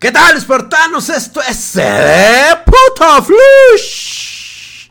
¿Qué tal, espartanos? Esto es el puto flush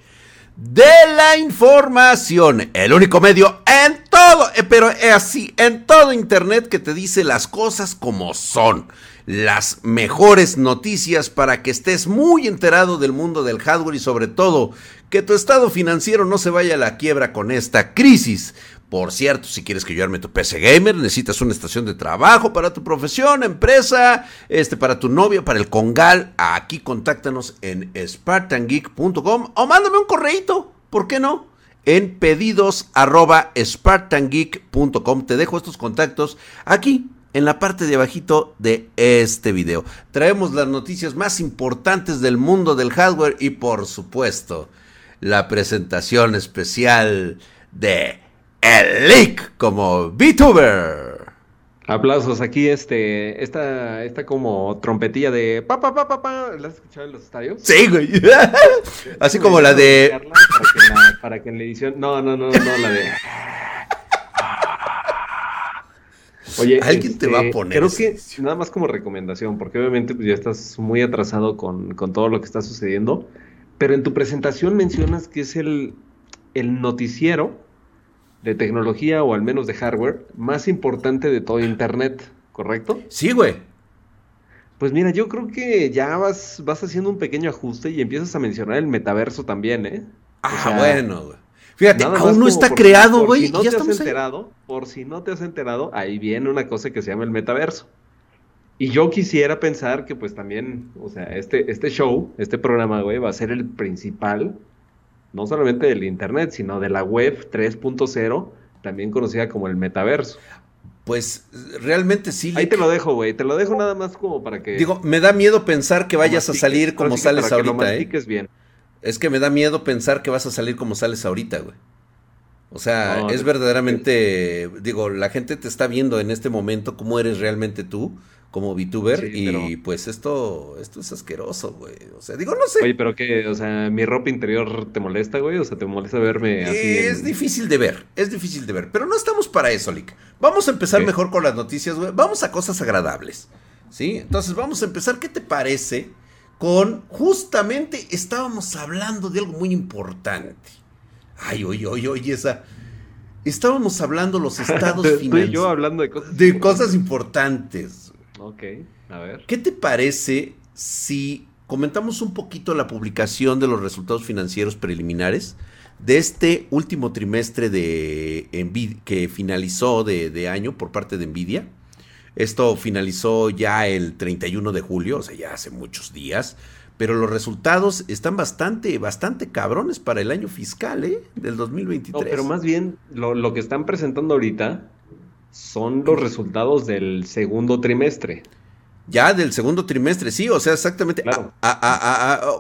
de la información. El único medio en todo, eh, pero es así, en todo internet que te dice las cosas como son. Las mejores noticias para que estés muy enterado del mundo del hardware y sobre todo que tu estado financiero no se vaya a la quiebra con esta crisis. Por cierto, si quieres que yo arme tu PC gamer, necesitas una estación de trabajo para tu profesión, empresa, este para tu novia, para el congal, aquí contáctanos en spartangeek.com o mándame un correito, ¿por qué no? En pedidos arroba spartangeek.com. Te dejo estos contactos aquí en la parte de abajito de este video. Traemos las noticias más importantes del mundo del hardware y por supuesto la presentación especial de el leak como VTuber. Aplausos, aquí este, esta, esta como trompetilla de pa pa pa pa pa, ¿la has escuchado en los estadios? Sí, güey. Así como la de para que, la, para que en la edición, no, no, no, no, la de Oye, alguien te va a este, poner. Creo que nada más como recomendación, porque obviamente pues, ya estás muy atrasado con, con, todo lo que está sucediendo, pero en tu presentación mencionas que es el, el noticiero de tecnología o al menos de hardware más importante de todo Internet, ¿correcto? Sí, güey. Pues mira, yo creo que ya vas, vas haciendo un pequeño ajuste y empiezas a mencionar el metaverso también, ¿eh? Ah, bueno, güey. Fíjate, aún no está creado, güey. Si no te has enterado, por si no te has enterado, ahí viene una cosa que se llama el metaverso. Y yo quisiera pensar que pues también, o sea, este, este show, este programa, güey, va a ser el principal no solamente del Internet, sino de la web 3.0, también conocida como el metaverso. Pues realmente sí. Ahí te lo dejo, güey. Te lo dejo nada más como para que. Digo, me da miedo pensar que vayas a salir como sales ahorita, ¿eh? bien. Es que me da miedo pensar que vas a salir como sales ahorita, güey. O sea, es verdaderamente. Digo, la gente te está viendo en este momento cómo eres realmente tú como VTuber y pues esto esto es asqueroso, güey. O sea, digo, no sé. Oye, pero que, o sea, mi ropa interior te molesta, güey, o sea, te molesta verme así. Es difícil de ver, es difícil de ver, pero no estamos para eso, Lick. Vamos a empezar mejor con las noticias, güey. Vamos a cosas agradables. ¿Sí? Entonces, vamos a empezar, ¿qué te parece? Con justamente estábamos hablando de algo muy importante. Ay, oye, oye, oye, esa Estábamos hablando los estados financieros. yo hablando de cosas de cosas importantes. Ok, a ver. ¿Qué te parece si comentamos un poquito la publicación de los resultados financieros preliminares de este último trimestre de que finalizó de, año por parte de Nvidia? Esto finalizó ya el 31 de julio, o sea, ya hace muchos días. Pero los resultados están bastante, bastante cabrones para el año fiscal, ¿eh? Del 2023. No, pero más bien, lo, lo que están presentando ahorita son los resultados del segundo trimestre. Ya del segundo trimestre, sí, o sea, exactamente.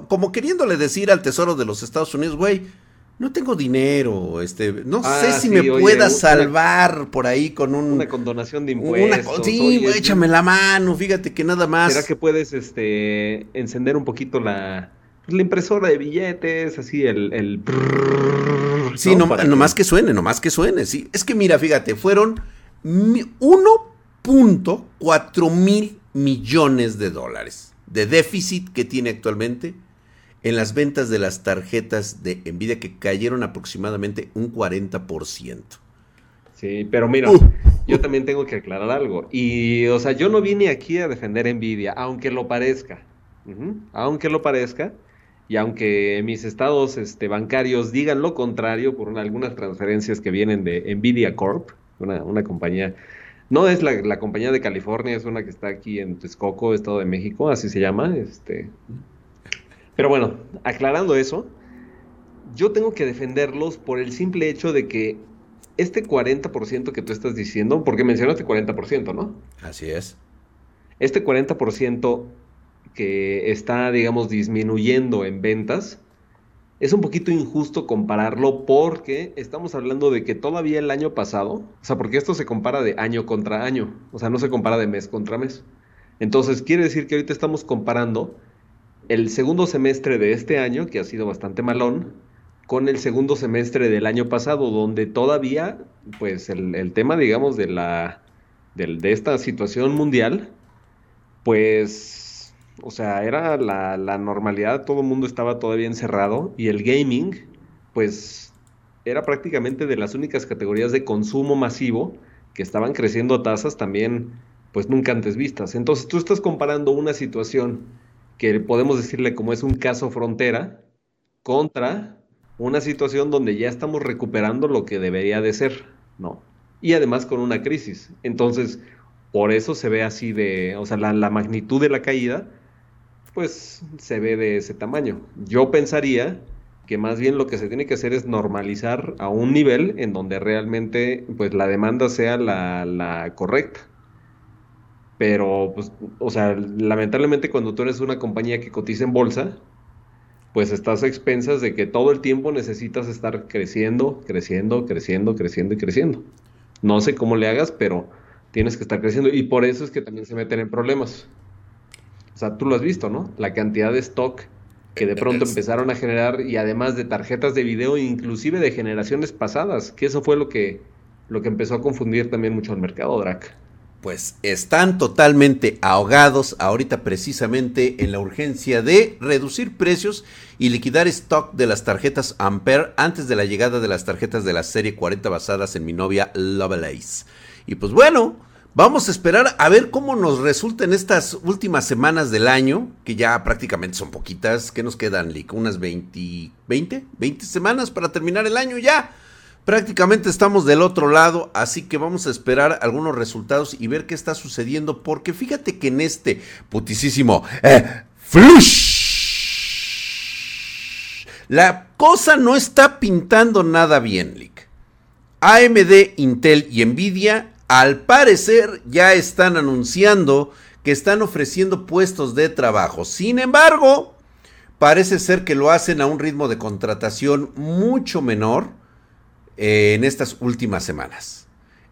como queriéndole decir al Tesoro de los Estados Unidos, güey, no tengo dinero, este, no sé ah, si me pueda salvar por ahí con un, una condonación de impuestos. sí, güey, échame la mano, fíjate que nada más. ¿Será que puedes, este, encender un poquito la, pues, la impresora de billetes, así el, el Sí, no, nomás que suene, nomás que suene, sí. Es que mira, fíjate, fueron 1.4 mil millones de dólares de déficit que tiene actualmente en las ventas de las tarjetas de Nvidia que cayeron aproximadamente un 40%. Sí, pero mira, yo también tengo que aclarar algo. Y, o sea, yo no vine aquí a defender Nvidia, aunque lo parezca. Aunque lo parezca. Y aunque mis estados este, bancarios digan lo contrario por algunas transferencias que vienen de Nvidia Corp, una, compañía, no es la, compañía de California, es una que está aquí en Texcoco, Estado de México, así se llama, este. Pero bueno, aclarando eso, yo tengo que defenderlos por el simple hecho de que este 40% que tú estás diciendo, porque mencionaste 40%, ¿no? Así es. Este 40% que está, digamos, disminuyendo en ventas, es un poquito injusto compararlo porque estamos hablando de que todavía el año pasado, o sea, porque esto se compara de año contra año, o sea, no se compara de mes contra mes. Entonces, quiere decir que ahorita estamos comparando el segundo semestre de este año, que ha sido bastante malón, con el segundo semestre del año pasado, donde todavía, pues, el, tema, digamos, de la, de esta situación mundial, pues o sea, era la, la normalidad, todo el mundo estaba todavía encerrado y el gaming, pues, era prácticamente de las únicas categorías de consumo masivo que estaban creciendo a tasas también, pues, nunca antes vistas. Entonces, tú estás comparando una situación que podemos decirle como es un caso frontera contra una situación donde ya estamos recuperando lo que debería de ser, ¿no? Y además con una crisis. Entonces, por eso se ve así de, o sea, la, magnitud de la caída, pues se ve de ese tamaño. Yo pensaría que más bien lo que se tiene que hacer es normalizar a un nivel en donde realmente pues la demanda sea la, la correcta. Pero, pues, o sea, lamentablemente cuando tú eres una compañía que cotiza en bolsa, pues estás a expensas de que todo el tiempo necesitas estar creciendo, creciendo, creciendo, creciendo y creciendo. No sé cómo le hagas, pero tienes que estar creciendo y por eso es que también se meten en problemas. O sea, tú lo has visto, ¿no? La cantidad de stock que de pronto empezaron a generar y además de tarjetas de video, inclusive de generaciones pasadas, que eso fue lo que, lo que empezó a confundir también mucho al mercado, Drac. Pues están totalmente ahogados ahorita precisamente en la urgencia de reducir precios y liquidar stock de las tarjetas Ampere antes de la llegada de las tarjetas de la serie 40 basadas en mi novia Lovelace. Y pues bueno, vamos a esperar a ver cómo nos resulta en estas últimas semanas del año, que ya prácticamente son poquitas. ¿Qué nos quedan? ¿Unas 20, 20, 20 semanas para terminar el año ya? Prácticamente estamos del otro lado, así que vamos a esperar algunos resultados y ver qué está sucediendo, porque fíjate que en este putisísimo eh, flush, la cosa no está pintando nada bien, Lick. AMD, Intel y Nvidia al parecer ya están anunciando que están ofreciendo puestos de trabajo. Sin embargo, parece ser que lo hacen a un ritmo de contratación mucho menor eh, en estas últimas semanas.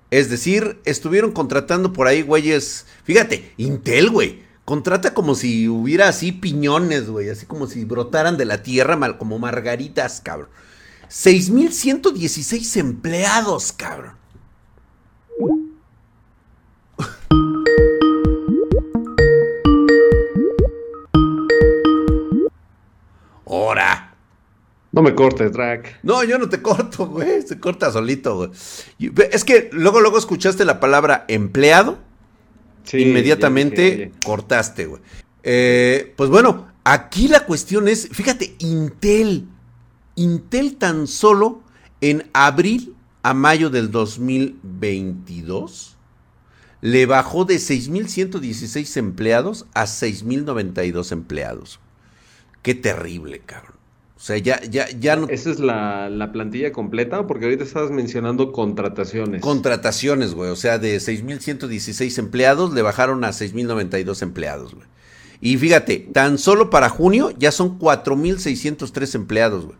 Es decir, estuvieron contratando por ahí güeyes. Fíjate, Intel, güey. Contrata como si hubiera así piñones, güey. Así como si brotaran de la tierra mal, como margaritas, cabrón. 6.116 empleados, cabrón. No me cortes, Drac. No, yo no te corto, güey. Se corta solito, güey. Es que luego, luego escuchaste la palabra empleado. Sí, inmediatamente cortaste, güey. Eh, pues bueno, aquí la cuestión es, fíjate, Intel. Intel tan solo en abril a mayo del 2022 le bajó de 6.116 empleados a 6.092 empleados. Qué terrible, cabrón. O sea, ya, ya, ya no. ¿Esa es la, la, plantilla completa? Porque ahorita estabas mencionando contrataciones. Contrataciones, güey. O sea, de 6.116 empleados le bajaron a 6.092 empleados, güey. Y fíjate, tan solo para junio ya son 4.603 empleados, güey.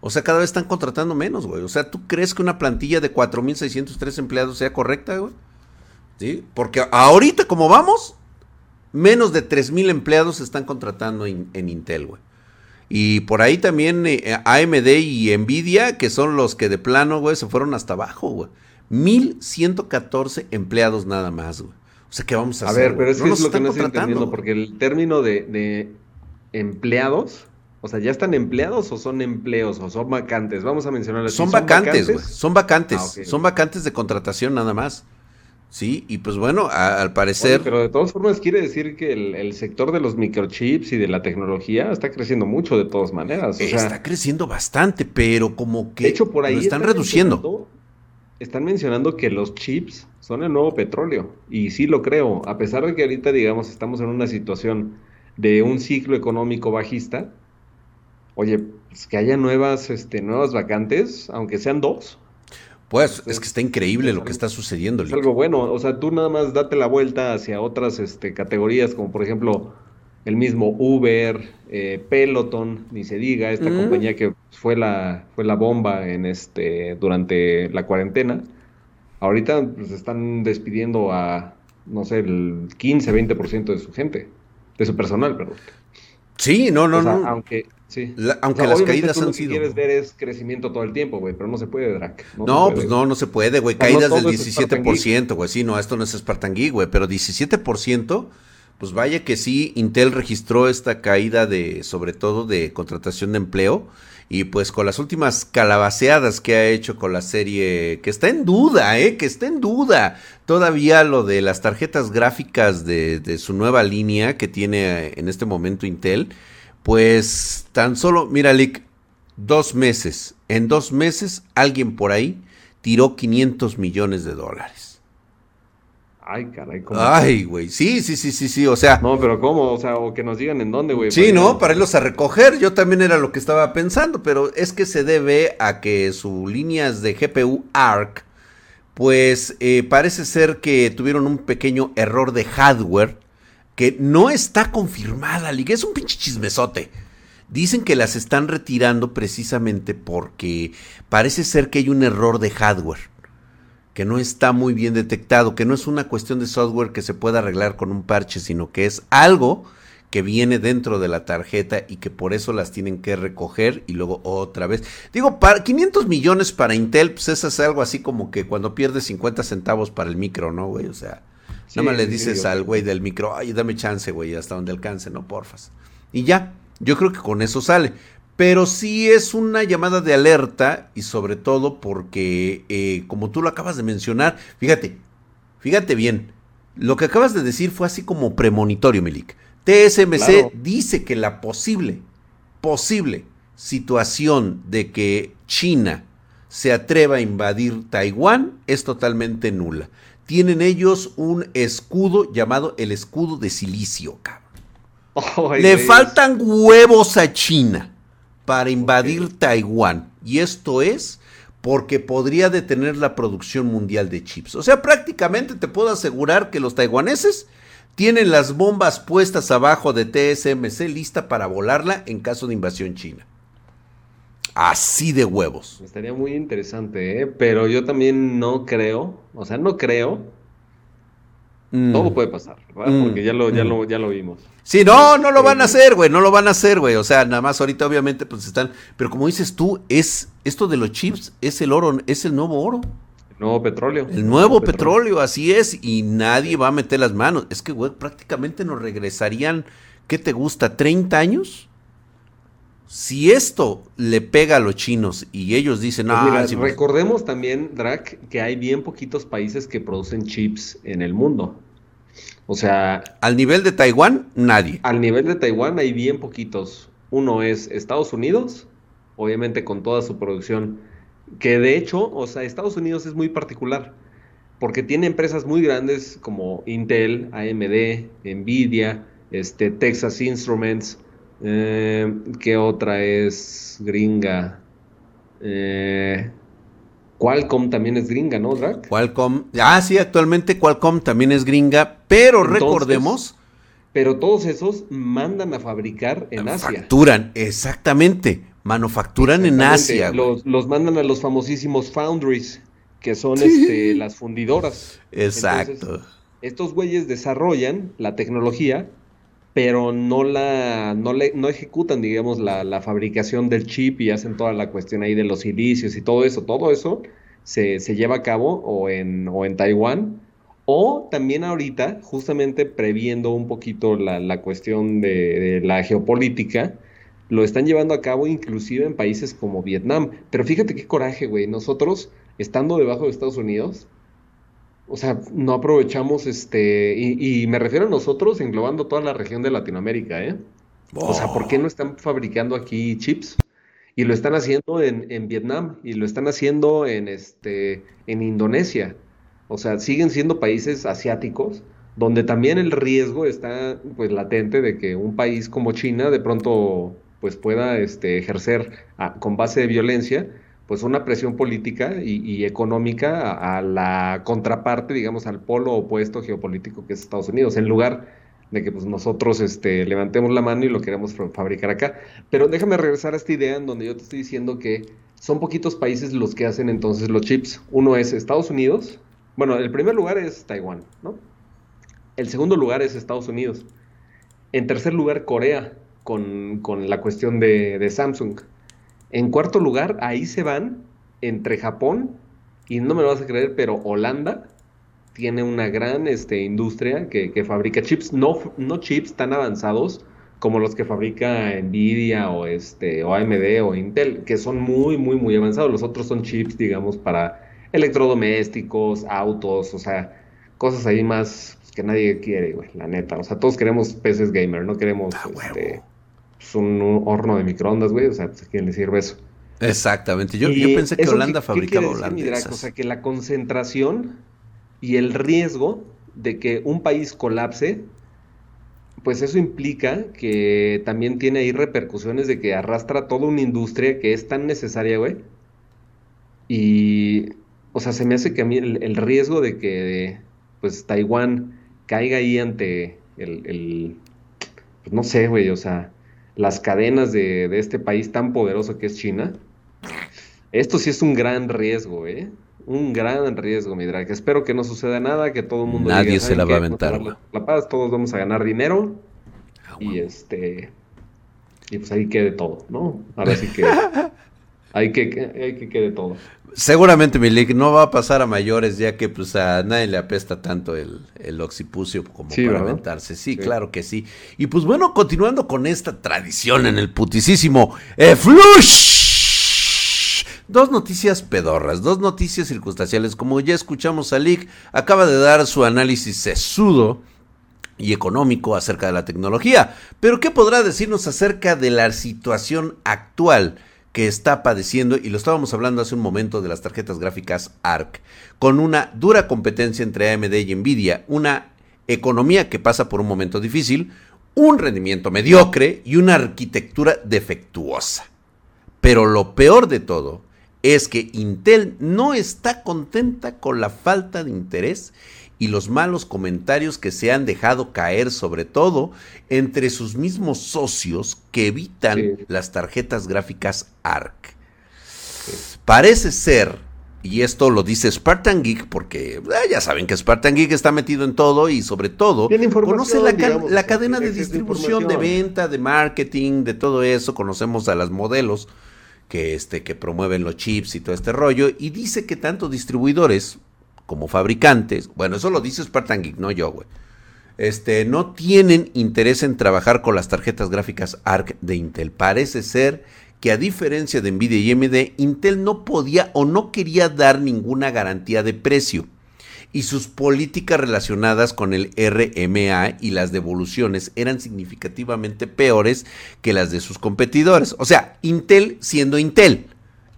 O sea, cada vez están contratando menos, güey. O sea, ¿tú crees que una plantilla de 4.603 empleados sea correcta, güey? ¿Sí? Porque ahorita, como vamos, menos de 3.000 empleados se están contratando en Intel, güey. Y por ahí también eh, AMD y Nvidia, que son los que de plano, güey, se fueron hasta abajo, güey. 1114 empleados nada más, güey. O sea, ¿qué vamos a, hacer? A ver, pero es, que es lo que no estoy entendiendo, porque el término de, empleados, o sea, ¿ya están empleados o son empleos o son vacantes? Vamos a mencionarles. Son, vacantes, güey. Son vacantes. Ah, son vacantes de contratación nada más. Sí, y pues bueno, al parecer... pero de todas formas quiere decir que el, sector de los microchips y de la tecnología está creciendo mucho de todas maneras. está creciendo bastante, pero como que hecho, por ahí lo están, reduciendo. Están mencionando que los chips son el nuevo petróleo, y sí lo creo, a pesar de que ahorita, digamos, estamos en una situación de un ciclo económico bajista, oye, pues que haya nuevas, este, nuevas vacantes, aunque sean dos, pues es que está increíble lo que está sucediendo. Es algo bueno, o sea, tú nada más date la vuelta hacia otras este, categorías, como por ejemplo el mismo Uber, eh, Peloton, ni se diga, esta compañía que fue la, fue la bomba en este, durante la cuarentena. Ahorita pues, están despidiendo a, no sé, el 15, 20% de su gente, de su personal, perdón. Sí, no, no, no. Aunque, Sí. aunque las caídas han sido. Lo que quieres ver es crecimiento todo el tiempo, güey, pero no se puede, Drac. No, pues no, no se puede, güey. Caídas del 17%, güey. Sí, no, esto no es Spartan Geek, güey, pero 17%, Pues vaya que sí, Intel registró esta caída de, sobre todo de contratación de empleo. Y pues con las últimas calabaceadas que ha hecho con la serie, que está en duda, ¿eh? Que está en duda. Todavía lo de las tarjetas gráficas de, de su nueva línea que tiene en este momento Intel. Pues tan solo, mira, Lick, dos meses. En dos meses alguien por ahí tiró 500 millones de dólares. Ay, caray, ¿cómo? Ay, güey, sí, sí, sí, sí, sí, o sea. No, pero ¿cómo? O sea, o que nos digan en dónde, güey. Sí, ¿no? Para irlos a recoger, yo también era lo que estaba pensando, pero es que se debe a que sus líneas de GPU ARC, pues eh, parece ser que tuvieron un pequeño error de hardware que no está confirmada, Liga, es un pinche chismesote. Dicen que las están retirando precisamente porque parece ser que hay un error de hardware que no está muy bien detectado, que no es una cuestión de software que se pueda arreglar con un parche, sino que es algo que viene dentro de la tarjeta y que por eso las tienen que recoger y luego otra vez. Digo, para 500 millones para Intel, pues eso es algo así como que cuando pierdes 50 centavos para el micro, ¿no, güey? O sea, nada más le dices al güey del micro, ay, dame chance, güey, hasta donde alcance, no, porfas. Y ya, yo creo que con eso sale pero sí es una llamada de alerta y sobre todo porque, eh, como tú lo acabas de mencionar, fíjate, fíjate bien, lo que acabas de decir fue así como premonitorio, Milik. TSMC dice que la posible, posible situación de que China se atreva a invadir Taiwán es totalmente nula. Tienen ellos un escudo llamado el escudo de silicio, cabrón. Le faltan huevos a China para invadir Taiwán. Y esto es porque podría detener la producción mundial de chips. O sea, prácticamente te puedo asegurar que los taiwaneses tienen las bombas puestas abajo de TSMC lista para volarla en caso de invasión china. Así de huevos. Estaría muy interesante, ¿eh? pero yo también no creo, o sea, no creo. Mm. Todo puede pasar, ¿verdad? Mm. Porque ya lo, ya, mm. lo, ya lo vimos. Sí, no, no lo van a hacer, güey, no lo van a hacer, güey. O sea, nada más ahorita obviamente pues están, pero como dices tú, es esto de los chips es el oro, es el nuevo oro. El nuevo petróleo. El nuevo petróleo. así es, y nadie va a meter las manos. Es que, güey, prácticamente nos regresarían, ¿qué te gusta? ¿30 años? Si esto le pega a los chinos y ellos dicen, pues recordemos también, Drac, que hay bien poquitos países que producen chips en el mundo. O sea... Al nivel de Taiwán, nadie. Al nivel de Taiwán hay bien poquitos. Uno es Estados Unidos, obviamente con toda su producción, que de hecho, o sea, Estados Unidos es muy particular, porque tiene empresas muy grandes como Intel, AMD, Nvidia, este, Texas Instruments, eh, ¿qué otra es gringa? Eh, Qualcomm también es gringa, ¿no, Drac? Qualcomm, ah, sí, actualmente Qualcomm también es gringa, pero recordemos. Pero todos esos mandan a fabricar en Asia. Facturan, exactamente. Manufacturan en Asia. Los, los, mandan a los famosísimos foundries, que son este, las fundidoras. Exacto. estos güeyes desarrollan la tecnología, pero no la, no le, no ejecutan, digamos, la, la, fabricación del chip y hacen toda la cuestión ahí de los silicios y todo eso. Todo eso se, se lleva a cabo o en, o en Taiwán o también ahorita, justamente previendo un poquito la, la cuestión de, la geopolítica, lo están llevando a cabo inclusive en países como Vietnam. Pero fíjate qué coraje, güey. Nosotros, estando debajo de Estados Unidos, o sea, no aprovechamos este, y, me refiero a nosotros englobando toda la región de Latinoamérica, ¿eh? O sea, ¿por qué no están fabricando aquí chips? Y lo están haciendo en, en Vietnam y lo están haciendo en, este, en Indonesia. O sea, siguen siendo países asiáticos donde también el riesgo está pues latente de que un país como China de pronto pues pueda este, ejercer con base de violencia pues una presión política y, económica a, la contraparte, digamos, al polo opuesto geopolítico que es Estados Unidos, en lugar de que pues, nosotros este, levantemos la mano y lo queremos fabricar acá. Pero déjame regresar a esta idea en donde yo te estoy diciendo que son poquitos países los que hacen entonces los chips. Uno es Estados Unidos, bueno, el primer lugar es Taiwán, ¿no? El segundo lugar es Estados Unidos. En tercer lugar, Corea, con, la cuestión de, Samsung. En cuarto lugar, ahí se van entre Japón y no me lo vas a creer, pero Holanda tiene una gran este, industria que, que, fabrica chips, no, no chips tan avanzados como los que fabrica Nvidia o, este, o AMD o Intel, que son muy, muy, muy avanzados. Los otros son chips, digamos, para electrodomésticos, autos, o sea, cosas ahí más que nadie quiere, güey, la neta. O sea, todos queremos peces gamer, no queremos ah, este, pues, un, horno de microondas, güey. O sea, pues, ¿a quién le sirve eso? Exactamente. Yo, yo pensé que Holanda fabricaba Holanda. O sea, que la concentración y el riesgo de que un país colapse, pues eso implica que también tiene ahí repercusiones de que arrastra toda una industria que es tan necesaria, güey. Y, o sea, se me hace que a mí el, riesgo de que, pues, Taiwán caiga ahí ante el, pues no sé, güey, o sea, las cadenas de, de este país tan poderoso que es China, esto sí es un gran riesgo, ¿eh? Un gran riesgo, mi drag. Espero que no suceda nada, que todo el mundo... Nadie se la va a aventar. La, paz, todos vamos a ganar dinero. Ah, y este... Y pues ahí quede todo, ¿no? Ahora sí que... hay que, hay que quede todo. Seguramente, Milik, no va a pasar a mayores, ya que pues a nadie le apesta tanto el, el occipucio como para aventarse. Sí, claro que sí. Y pues bueno, continuando con esta tradición en el putisísimo eh, Flush. Dos noticias pedorras, dos noticias circunstanciales. Como ya escuchamos, a Lick acaba de dar su análisis sesudo y económico acerca de la tecnología. Pero ¿qué podrá decirnos acerca de la situación actual que está padeciendo? Y lo estábamos hablando hace un momento de las tarjetas gráficas ARC, con una dura competencia entre AMD y Nvidia, una economía que pasa por un momento difícil, un rendimiento mediocre y una arquitectura defectuosa. Pero lo peor de todo es que Intel no está contenta con la falta de interés y los malos comentarios que se han dejado caer sobre todo entre sus mismos socios que evitan las tarjetas gráficas ARC. Parece ser, y esto lo dice Spartan Geek porque eh, ya saben que Spartan Geek está metido en todo y sobre todo conoce la, cadena de distribución, de venta, de marketing, de todo eso, conocemos a las modelos que, este, que promueven los chips y todo este rollo, y dice que tanto distribuidores como fabricantes, bueno, eso lo dice Spartan Geek, no yo, güey, este, no tienen interés en trabajar con las tarjetas gráficas ARC de Intel. Parece ser que a diferencia de Nvidia y AMD, Intel no podía o no quería dar ninguna garantía de precio y sus políticas relacionadas con el RMA y las devoluciones eran significativamente peores que las de sus competidores. O sea, Intel siendo Intel.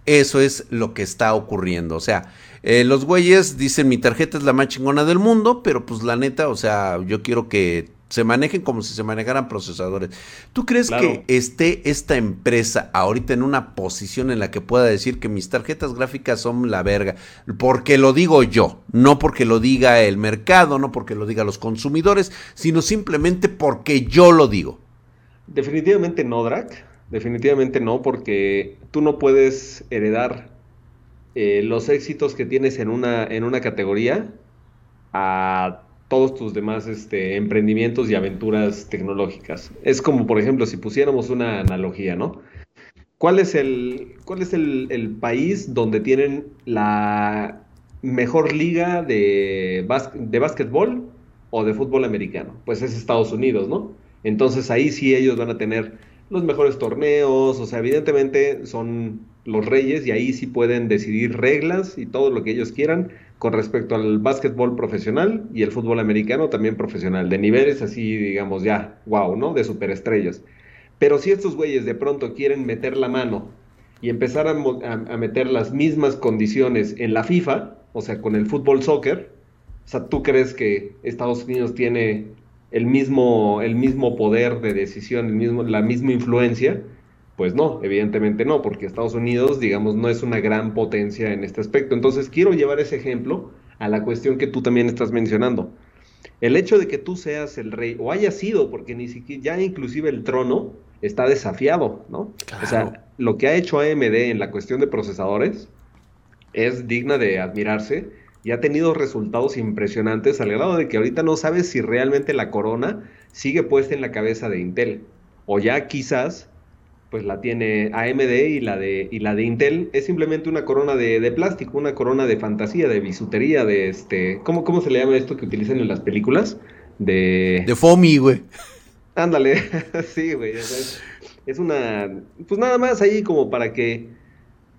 Eso es lo que está ocurriendo. O sea, eh, los güeyes dicen mi tarjeta es la más chingona del mundo, pero pues la neta, o sea, yo quiero que se manejen como si se manejaran procesadores. ¿Tú crees que esté esta empresa ahorita en una posición en la que pueda decir que mis tarjetas gráficas son la verga? Porque lo digo yo, no porque lo diga el mercado, no porque lo diga los consumidores, sino simplemente porque yo lo digo. Definitivamente no, Drac. Definitivamente no, porque tú no puedes heredar eh, los éxitos que tienes en una, en una categoría a todos tus demás este, emprendimientos y aventuras tecnológicas. Es como, por ejemplo, si pusiéramos una analogía, ¿no? ¿Cuál es el, cuál es el, país donde tienen la mejor liga de, de básquetbol o de fútbol americano? Pues es Estados Unidos, ¿no? Entonces ahí sí ellos van a tener los mejores torneos, o sea, evidentemente son los reyes y ahí sí pueden decidir reglas y todo lo que ellos quieran con respecto al básquetbol profesional y el fútbol americano también profesional, de niveles así, digamos, ya, wow, ¿no? De superestrellas. Pero si estos güeyes de pronto quieren meter la mano y empezar a, meter las mismas condiciones en la FIFA, o sea, con el fútbol soccer, o sea, ¿tú crees que Estados Unidos tiene el mismo, el mismo poder de decisión, el mismo, la misma influencia? Pues no, evidentemente no, porque Estados Unidos, digamos, no es una gran potencia en este aspecto. Entonces, quiero llevar ese ejemplo a la cuestión que tú también estás mencionando. El hecho de que tú seas el rey, o haya sido, porque ni siquiera, ya inclusive el trono está desafiado, ¿no? O sea, lo que ha hecho AMD en la cuestión de procesadores es digna de admirarse y ha tenido resultados impresionantes al grado de que ahorita no sabes si realmente la corona sigue puesta en la cabeza de Intel o ya quizás pues la tiene AMD y la de, y la de Intel. Es simplemente una corona de, plástico, una corona de fantasía, de bisutería, de este... ¿Cómo, ¿Cómo se le llama esto que utilizan en las películas? De... De FOMI, güey. Ándale, sí, güey. Es, una... Pues nada más ahí como para que,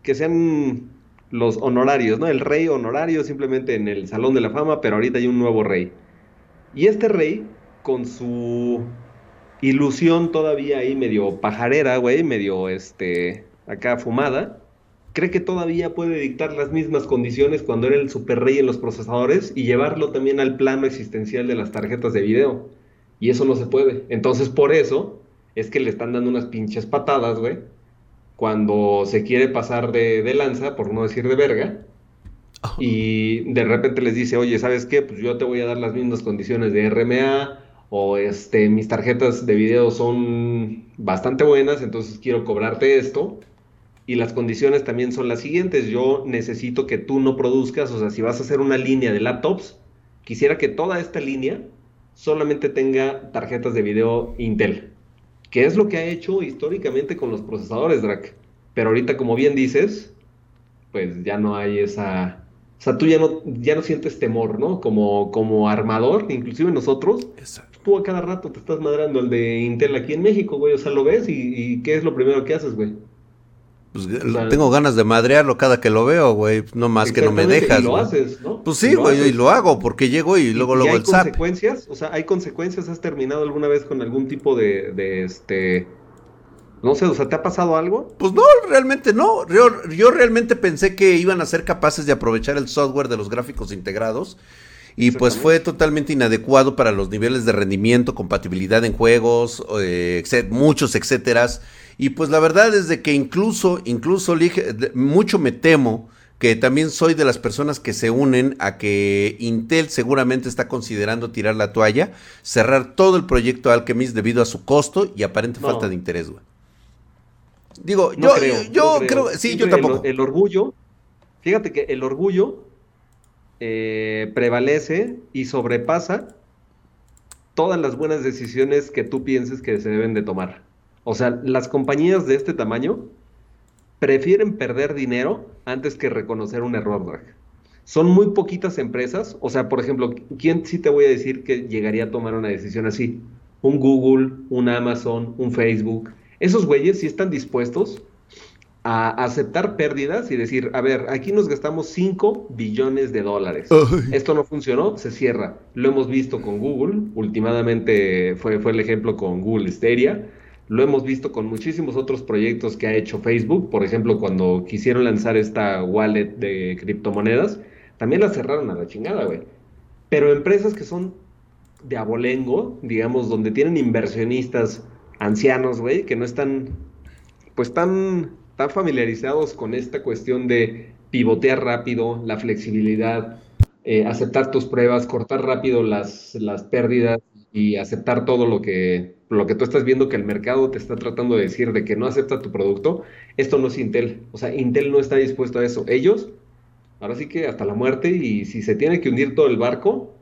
que sean los honorarios, ¿no? El rey honorario simplemente en el Salón de la Fama, pero ahorita hay un nuevo rey. Y este rey, con su ilusión todavía ahí medio pajarera, güey, medio este, acá fumada, cree que todavía puede dictar las mismas condiciones cuando era el super rey en los procesadores y llevarlo también al plano existencial de las tarjetas de video. Y eso no se puede. Entonces, por eso es que le están dando unas pinches patadas, güey, cuando se quiere pasar de, de lanza, por no decir de verga, y de repente les dice, oye, ¿sabes qué? Pues yo te voy a dar las mismas condiciones de RMA, o este, mis tarjetas de video son bastante buenas, entonces quiero cobrarte esto. Y las condiciones también son las siguientes. Yo necesito que tú no produzcas, o sea, si vas a hacer una línea de laptops, quisiera que toda esta línea solamente tenga tarjetas de video Intel. Que es lo que ha hecho históricamente con los procesadores, Drac. Pero ahorita, como bien dices, pues ya no hay esa, sea, tú ya no, ya no sientes temor, ¿no? Como, como armador, inclusive nosotros, tú a cada rato te estás madrando el de Intel aquí en México, güey. O sea, lo ves y, ¿qué es lo primero que haces, güey? Pues tengo ganas de madrearlo cada que lo veo, güey. No más que no me dejas. Y lo haces, ¿no? Pues sí, güey, y lo hago porque llego y luego luego ¿Y hay consecuencias? O sea, ¿hay consecuencias? ¿Has terminado alguna vez con algún tipo de, de este no sé, o sea, ¿te ha pasado algo? Pues no, realmente no. Yo, realmente pensé que iban a ser capaces de aprovechar el software de los gráficos integrados. Y pues fue totalmente inadecuado para los niveles de rendimiento, compatibilidad en juegos, eh, muchos etcétera. Y pues la verdad es de que incluso, incluso mucho me temo que también soy de las personas que se unen a que Intel seguramente está considerando tirar la toalla, cerrar todo el proyecto Alchemist debido a su costo y aparente falta de interés, güey. Digo, yo, creo, yo creo, sí, yo tampoco. El, orgullo, fíjate que el orgullo eh, prevalece y sobrepasa todas las buenas decisiones que tú pienses que se deben de tomar. O sea, las compañías de este tamaño prefieren perder dinero antes que reconocer un error, drag. Son muy poquitas empresas, o sea, por ejemplo, ¿quién sí te voy a decir que llegaría a tomar una decisión así? Un Google, un Amazon, un Facebook, esos güeyes sí están dispuestos a aceptar pérdidas y decir, a ver, aquí nos gastamos 5 billones de dólares. Esto no funcionó, se cierra. Lo hemos visto con Google, últimamente fue, fue el ejemplo con Google Stadia. Lo hemos visto con muchísimos otros proyectos que ha hecho Facebook, por ejemplo, cuando quisieron lanzar esta wallet de criptomonedas, también la cerraron a la chingada, güey. Pero empresas que son de abolengo, digamos, donde tienen inversionistas ancianos, güey, que no están, pues tan, tan familiarizados con esta cuestión de pivotear rápido, la flexibilidad, eh, aceptar tus pruebas, cortar rápido las, las pérdidas y aceptar todo lo que, lo que tú estás viendo que el mercado te está tratando de decir de que no acepta tu producto, esto no es Intel. O sea, Intel no está dispuesto a eso. Ellos, ahora sí que hasta la muerte y si se tiene que hundir todo el barco,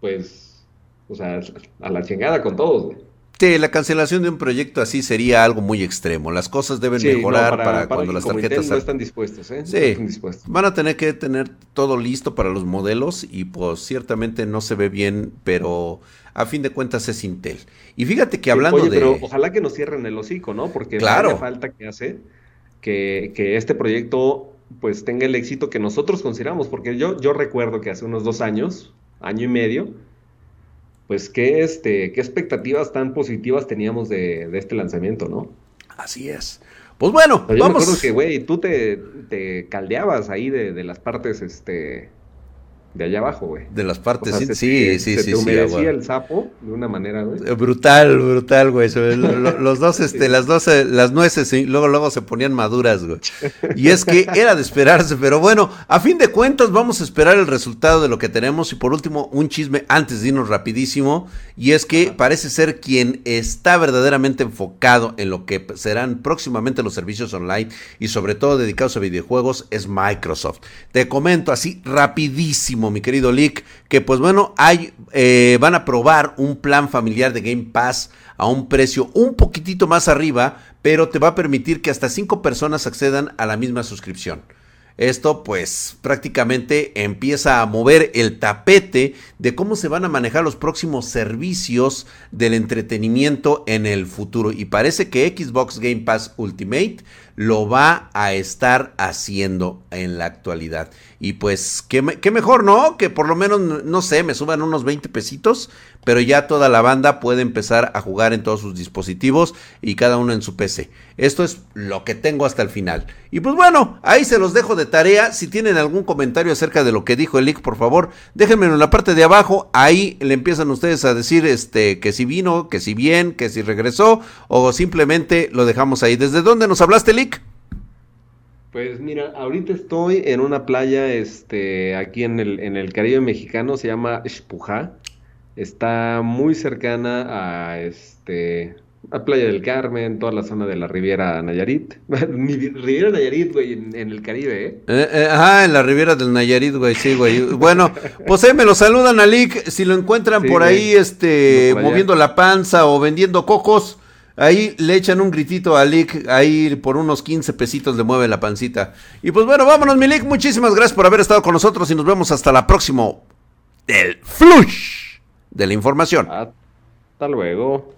pues, o sea, a la chingada con todos, güey. Sí, la cancelación de un proyecto así sería algo muy extremo. Las cosas deben mejorar para, cuando las tarjetas no están dispuestos, ¿eh? Sí, van a tener que tener todo listo para los modelos y pues ciertamente no se ve bien, pero a fin de cuentas es Intel. Y fíjate que hablando de... pero ojalá que nos cierren el hocico, ¿no? Porque claro. falta que hace que, que este proyecto pues tenga el éxito que nosotros consideramos, porque yo, yo recuerdo que hace unos dos años, año y medio, pues qué, este, qué expectativas tan positivas teníamos de, este lanzamiento, ¿no? Así es. Pues bueno, yo vamos. Me acuerdo que, güey, tú te, te caldeabas ahí de, de, las partes, este, de allá abajo, güey. De las partes, sí, sí, sí, se te humedecía el sapo de una manera, güey. Eh, brutal, brutal, güey. Los dos, este, las dos, eh, las nueces, y luego, luego se ponían maduras, güey. Y es que era de esperarse, pero bueno, a fin de cuentas vamos a esperar el resultado de lo que tenemos. Y por último, un chisme antes de irnos rapidísimo. Y es que parece ser quien está verdaderamente enfocado en lo que serán próximamente los servicios online y sobre todo dedicados a videojuegos es Microsoft. Te comento así rapidísimo mi querido Lick, que pues bueno, hay, eh, van a probar un plan familiar de Game Pass a un precio un poquitito más arriba, pero te va a permitir que hasta cinco personas accedan a la misma suscripción. Esto pues prácticamente empieza a mover el tapete de cómo se van a manejar los próximos servicios del entretenimiento en el futuro. Y parece que Xbox Game Pass Ultimate lo va a estar haciendo en la actualidad. Y pues, qué, mejor, ¿no? Que por lo menos, no sé, me suban unos 20 pesitos, pero ya toda la banda puede empezar a jugar en todos sus dispositivos y cada uno en su PC. Esto es lo que tengo hasta el final. Y pues bueno, ahí se los dejo de tarea. Si tienen algún comentario acerca de lo que dijo el Lick, por favor, déjenmelo en la parte de abajo. Ahí le empiezan ustedes a decir este que si vino, que si bien, que si regresó, o simplemente lo dejamos ahí. ¿Desde dónde nos hablaste, Lick? Pues mira, ahorita estoy en una playa, este, aquí en el, en el Caribe mexicano, se llama Espujá. Está muy cercana a este, a Playa del Carmen, toda la zona de la Riviera Nayarit. Riviera Nayarit, güey, en, el Caribe, ¿eh? ¿eh? eh, ajá, en la Riviera del Nayarit, güey, sí, güey. Bueno, pues ahí me lo saludan a Lick, si lo encuentran por ahí, este, moviendo la panza o vendiendo cocos Ahí le echan un gritito a Lick, ahí por unos 15 pesitos le mueve la pancita. Y pues bueno, vámonos, mi Lick. Muchísimas gracias por haber estado con nosotros y nos vemos hasta la próxima del Flush de la información. Hasta luego.